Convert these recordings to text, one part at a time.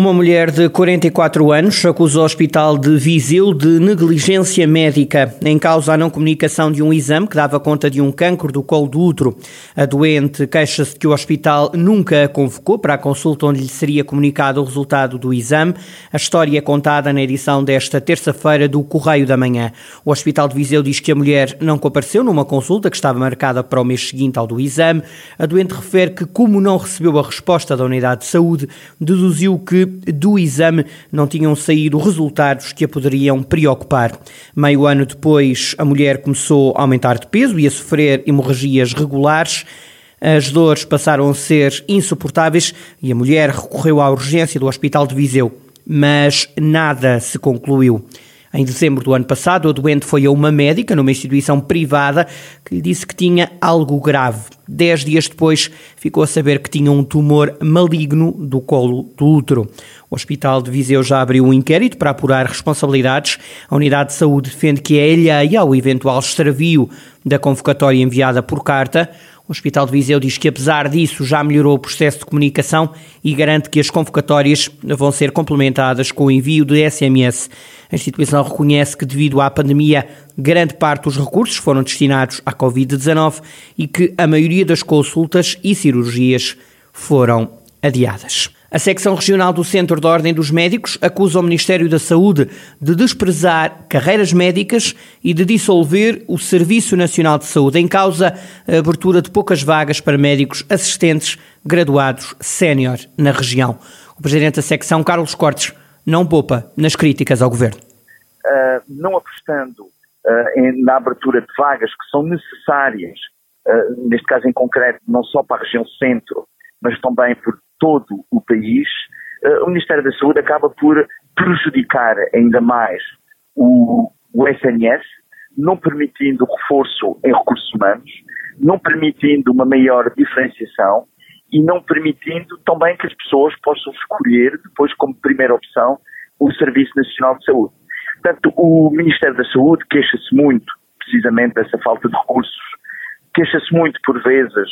Uma mulher de 44 anos acusa o Hospital de Viseu de negligência médica, em causa a não comunicação de um exame que dava conta de um cancro do colo do útero. A doente queixa-se que o hospital nunca a convocou para a consulta onde lhe seria comunicado o resultado do exame. A história é contada na edição desta terça-feira do Correio da Manhã. O Hospital de Viseu diz que a mulher não compareceu numa consulta que estava marcada para o mês seguinte ao do exame. A doente refere que, como não recebeu a resposta da unidade de saúde, deduziu que do exame não tinham saído resultados que a poderiam preocupar. Meio ano depois, a mulher começou a aumentar de peso e a sofrer hemorragias regulares. As dores passaram a ser insuportáveis e a mulher recorreu à urgência do Hospital de Viseu, mas nada se concluiu. Em dezembro do ano passado, a doente foi a uma médica numa instituição privada que lhe disse que tinha algo grave. Dez dias depois, ficou a saber que tinha um tumor maligno do colo do útero. O Hospital de Viseu já abriu um inquérito para apurar responsabilidades. A Unidade de Saúde defende que é alheia ao eventual extravio da convocatória enviada por carta. O Hospital de Viseu diz que, apesar disso, já melhorou o processo de comunicação e garante que as convocatórias vão ser complementadas com o envio de SMS. A instituição reconhece que, devido à pandemia, grande parte dos recursos foram destinados à Covid-19 e que a maioria das consultas e cirurgias foram adiadas. A secção regional do Centro de Ordem dos Médicos acusa o Ministério da Saúde de desprezar carreiras médicas e de dissolver o Serviço Nacional de Saúde, em causa a abertura de poucas vagas para médicos assistentes graduados sénior na região. O presidente da secção, Carlos Cortes, não poupa nas críticas ao governo. Uh, não apostando uh, na abertura de vagas que são necessárias, uh, neste caso em concreto, não só para a região centro, mas também por todo o país, uh, o Ministério da Saúde acaba por prejudicar ainda mais o, o SNS, não permitindo reforço em recursos humanos, não permitindo uma maior diferenciação e não permitindo também que as pessoas possam escolher, depois como primeira opção, o Serviço Nacional de Saúde. Portanto, o Ministério da Saúde queixa-se muito, precisamente, dessa falta de recursos, queixa-se muito, por vezes,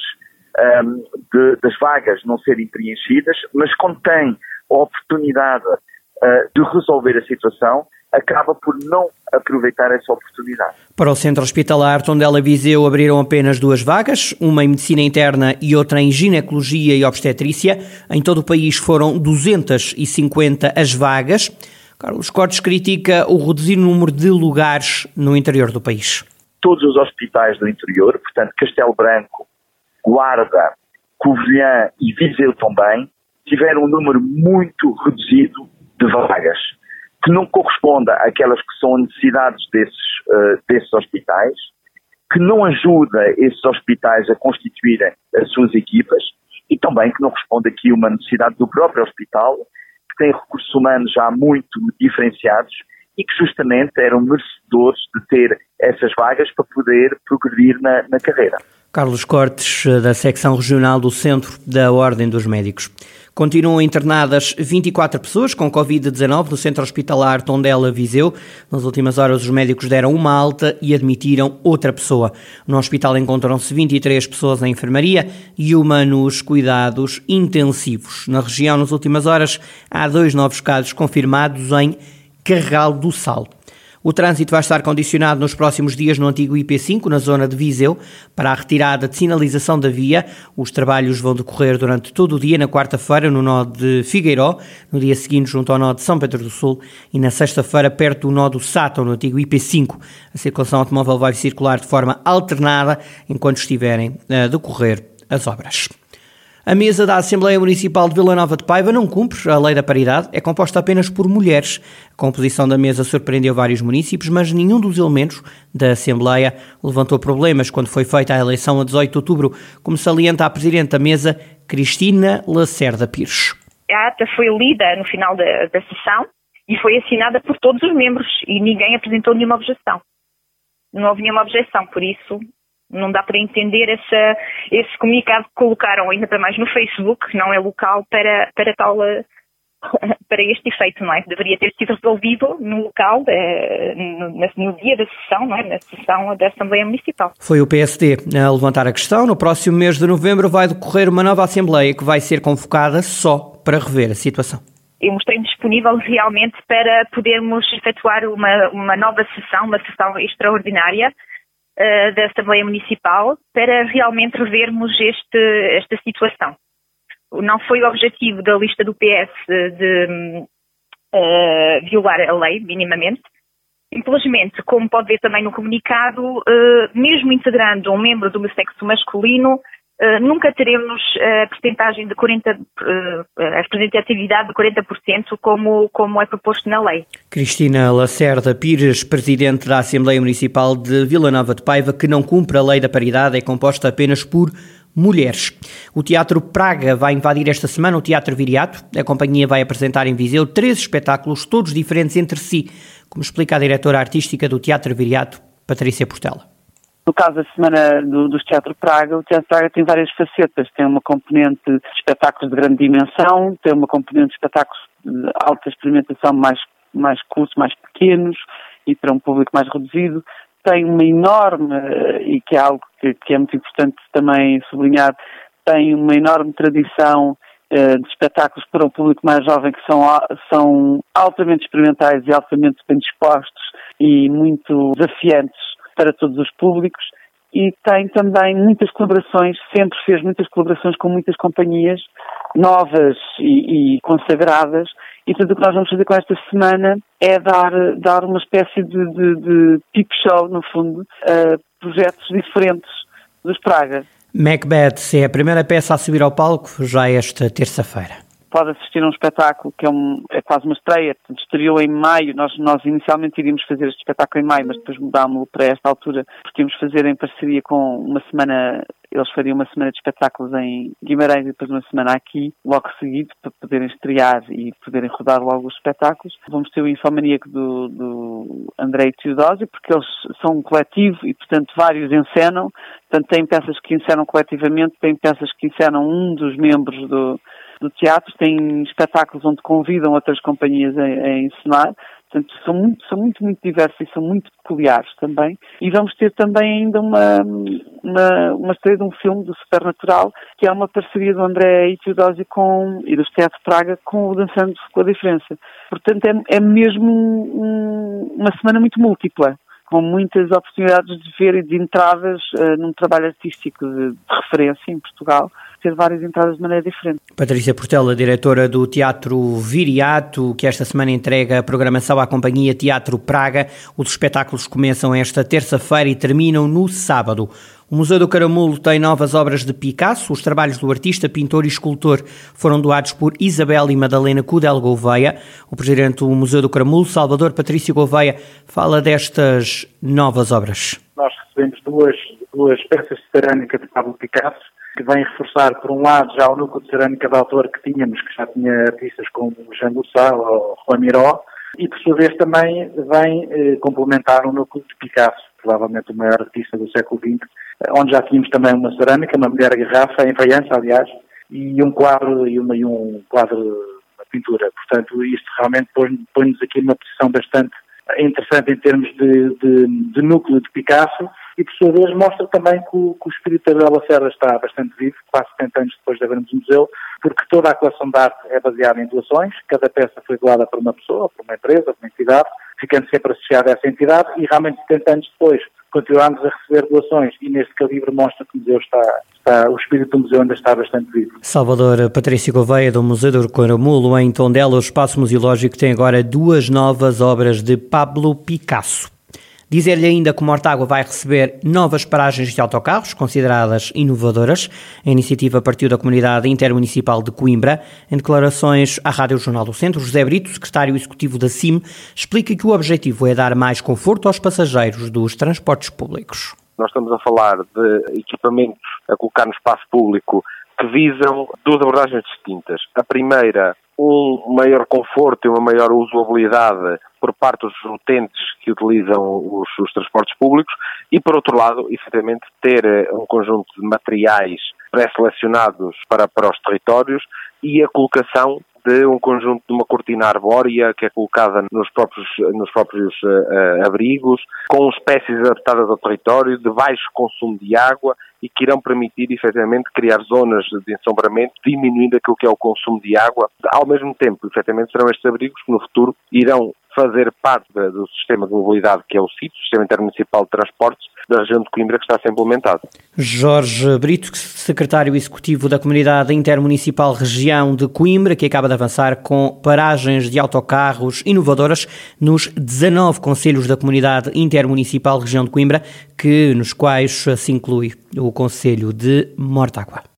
um, de, das vagas não serem preenchidas, mas quando tem a oportunidade uh, de resolver a situação, acaba por não aproveitar essa oportunidade. Para o Centro Hospitalar Tondela Viseu abriram apenas duas vagas, uma em Medicina Interna e outra em Ginecologia e Obstetrícia. Em todo o país foram 250 as vagas. Carlos Cortes critica o reduzir número de lugares no interior do país. Todos os hospitais do interior, portanto Castelo Branco, Guarda, Covilhã e Viseu também, tiveram um número muito reduzido de vagas, que não corresponde àquelas que são necessidades desses, uh, desses hospitais, que não ajuda esses hospitais a constituírem as suas equipas e também que não responde aqui uma necessidade do próprio hospital, que tem recursos humanos já muito diferenciados e que justamente eram merecedores de ter essas vagas para poder progredir na, na carreira. Carlos Cortes, da secção regional do Centro da Ordem dos Médicos. Continuam internadas 24 pessoas com Covid-19 no Centro Hospitalar Tondela Viseu. Nas últimas horas, os médicos deram uma alta e admitiram outra pessoa. No hospital encontram-se 23 pessoas na enfermaria e uma nos cuidados intensivos. Na região, nas últimas horas, há dois novos casos confirmados em Carral do Sal. O trânsito vai estar condicionado nos próximos dias no antigo IP5, na zona de Viseu, para a retirada de sinalização da via. Os trabalhos vão decorrer durante todo o dia, na quarta-feira, no nó de Figueiró, no dia seguinte, junto ao nó de São Pedro do Sul, e na sexta-feira, perto do nó do Sátão, no antigo IP5. A circulação automóvel vai circular de forma alternada enquanto estiverem a decorrer as obras. A mesa da Assembleia Municipal de Vila Nova de Paiva não cumpre a lei da paridade, é composta apenas por mulheres. A composição da mesa surpreendeu vários municípios, mas nenhum dos elementos da Assembleia levantou problemas quando foi feita a eleição a 18 de outubro, como salienta a Presidente da mesa, Cristina Lacerda Pires. A ata foi lida no final da, da sessão e foi assinada por todos os membros e ninguém apresentou nenhuma objeção. Não houve nenhuma objeção, por isso não dá para entender essa, esse comunicado que colocaram ainda para mais no Facebook, que não é local para, para tal, para este efeito, não é? Deveria ter sido resolvido no local, eh, no, no, dia da sessão, não é? Na sessão da Assembleia Municipal. Foi o PSD a levantar a questão. No próximo mês de novembro vai decorrer uma nova Assembleia que vai ser convocada só para rever a situação. Eu mostrei-me disponível realmente para podermos efetuar uma, uma nova sessão, uma sessão extraordinária, uh, da Assembleia Municipal para realmente revermos este, esta situação. Não foi o objetivo da lista do PS de uh, violar a lei, minimamente. Simplesmente, como pode ver também no comunicado, uh, mesmo integrando um membro do sexo masculino, Uh, nunca teremos a percentagem de 40, uh, a representatividade de 40% como, como é proposto na lei. Cristina Lacerda Pires, presidente da Assembleia Municipal de Vila Nova de Paiva, que não cumpre a lei da paridade, é composta apenas por mulheres. O Teatro Praga vai invadir esta semana o Teatro Viriato. A companhia vai apresentar em Viseu três espetáculos, todos diferentes entre si, como explica a diretora artística do Teatro Viriato, Patrícia Portela. No caso da Semana do, dos Teatro Praga, o Teatro Praga tem várias facetas. Tem uma componente de espetáculos de grande dimensão, tem uma componente de espetáculos de alta experimentação mais, mais curtos, mais pequenos e para um público mais reduzido tem uma enorme, e que é algo que, que é muito importante também sublinhar, tem uma enorme tradição uh, de espetáculos para o público mais jovem que são, são altamente experimentais e altamente bem dispostos e muito desafiantes para todos os públicos e tem também muitas colaborações, sempre fez muitas colaborações com muitas companhias novas e, e consagradas e tudo o que nós vamos fazer com esta semana é dar, dar uma espécie de, de, de peep show, no fundo, a projetos diferentes dos Praga. Macbeth é a primeira peça a subir ao palco já esta terça-feira pode assistir a um espetáculo que é, um, é quase uma estreia, portanto, estreou em maio, nós, nós inicialmente iríamos fazer este espetáculo em maio, mas depois mudámos-lo para esta altura, porque íamos fazer em parceria com uma semana, eles fariam uma semana de espetáculos em Guimarães e depois uma semana aqui, logo seguido, para poderem estrear e poderem rodar logo os espetáculos. Vamos ter o Infomaníaco do, do Andrei Teodósio, porque eles são um coletivo e, portanto, vários encenam, portanto, tem peças que encenam coletivamente, tem peças que encenam um dos membros do do teatro, têm espetáculos onde convidam outras companhias a, a encenar. Portanto, são muito, são muito, muito diversos e são muito peculiares também. E vamos ter também ainda uma, uma, uma estreia de um filme do Supernatural, que é uma parceria do André e Teodósio com, e do Teatro Praga com o Dançando com a Diferença. Portanto, é, é mesmo um, uma semana muito múltipla com muitas oportunidades de ver e de entradas uh, num trabalho artístico de, de, referência em Portugal, ter várias entradas de maneira diferente. Patrícia Portela, diretora do Teatro Viriato, que esta semana entrega a programação à companhia Teatro Praga. Os espetáculos começam esta terça-feira e terminam no sábado. O Museu do Caramulo tem novas obras de Picasso. Os trabalhos do artista, pintor e escultor foram doados por Isabel e Madalena Cudel Gouveia. O presidente do Museu do Caramulo, Salvador Patrício Gouveia, fala destas novas obras. Nós recebemos duas, duas peças de cerâmica de Pablo Picasso, que vêm reforçar, por um lado, já o núcleo de cerâmica de autor que tínhamos, que já tinha artistas como Jean Goussal ou Juan Miró, e por sua vez também vem eh, complementar o núcleo de Picasso, provavelmente o maior artista do século XX, onde já tínhamos também uma cerâmica, uma mulher garrafa, em faiança, aliás, e um quadro e, uma, e um quadro, uma pintura. Portanto, isto realmente põe-nos aqui numa posição bastante interessante em termos de, de, de, núcleo de Picasso e, por sua vez, mostra também que o, que o espírito da Bela Serra está bastante vivo, quase 70 anos depois de havermos um museu, porque toda a coleção de arte é baseada em doações, cada peça foi doada por uma pessoa, por uma empresa, por uma entidade, ficando sempre associada a essa entidade e realmente 70 anos depois continuamos a receber doações e neste calibre mostra que o museu está, está, o espírito do museu ainda está bastante vivo. Salvador Patrício Gouveia, do Museu do Coramulo, em Tondela, o espaço museológico tem agora duas novas obras de Pablo Picasso. Dizer-lhe ainda que Mortágua vai receber novas paragens de autocarros, consideradas inovadoras. A iniciativa partiu da comunidade intermunicipal de Coimbra. Em declarações à Rádio Jornal do Centro, José Brito, secretário executivo da CIM, explica que o objetivo é dar mais conforto aos passageiros dos transportes públicos. Nós estamos a falar de equipamentos a colocar no espaço público que visam duas abordagens distintas. A primeira, um maior conforto e uma maior usabilidade por parte dos utentes que utilizam os, os transportes públicos e, por outro lado, efetivamente, ter eh, um conjunto de materiais pré-selecionados para, para os territórios e a colocação de um conjunto de uma cortina arbórea que é colocada nos próprios, nos próprios uh, abrigos, com espécies adaptadas ao território, de baixo consumo de água e que irão permitir, efetivamente, criar zonas de ensombramento, diminuindo aquilo que é o consumo de água. Ao mesmo tempo, efetivamente, serão estes abrigos que no futuro irão fazer parte do sistema de mobilidade que é o CIT, o Sistema Intermunicipal de Transportes, da região de Coimbra, que está a ser implementado. Jorge Brito, secretário executivo da Comunidade Intermunicipal Região de Coimbra, que acaba de avançar com paragens de autocarros inovadoras nos 19 conselhos da Comunidade Intermunicipal Região de Coimbra, que, nos quais se inclui o Conselho de Mortágua.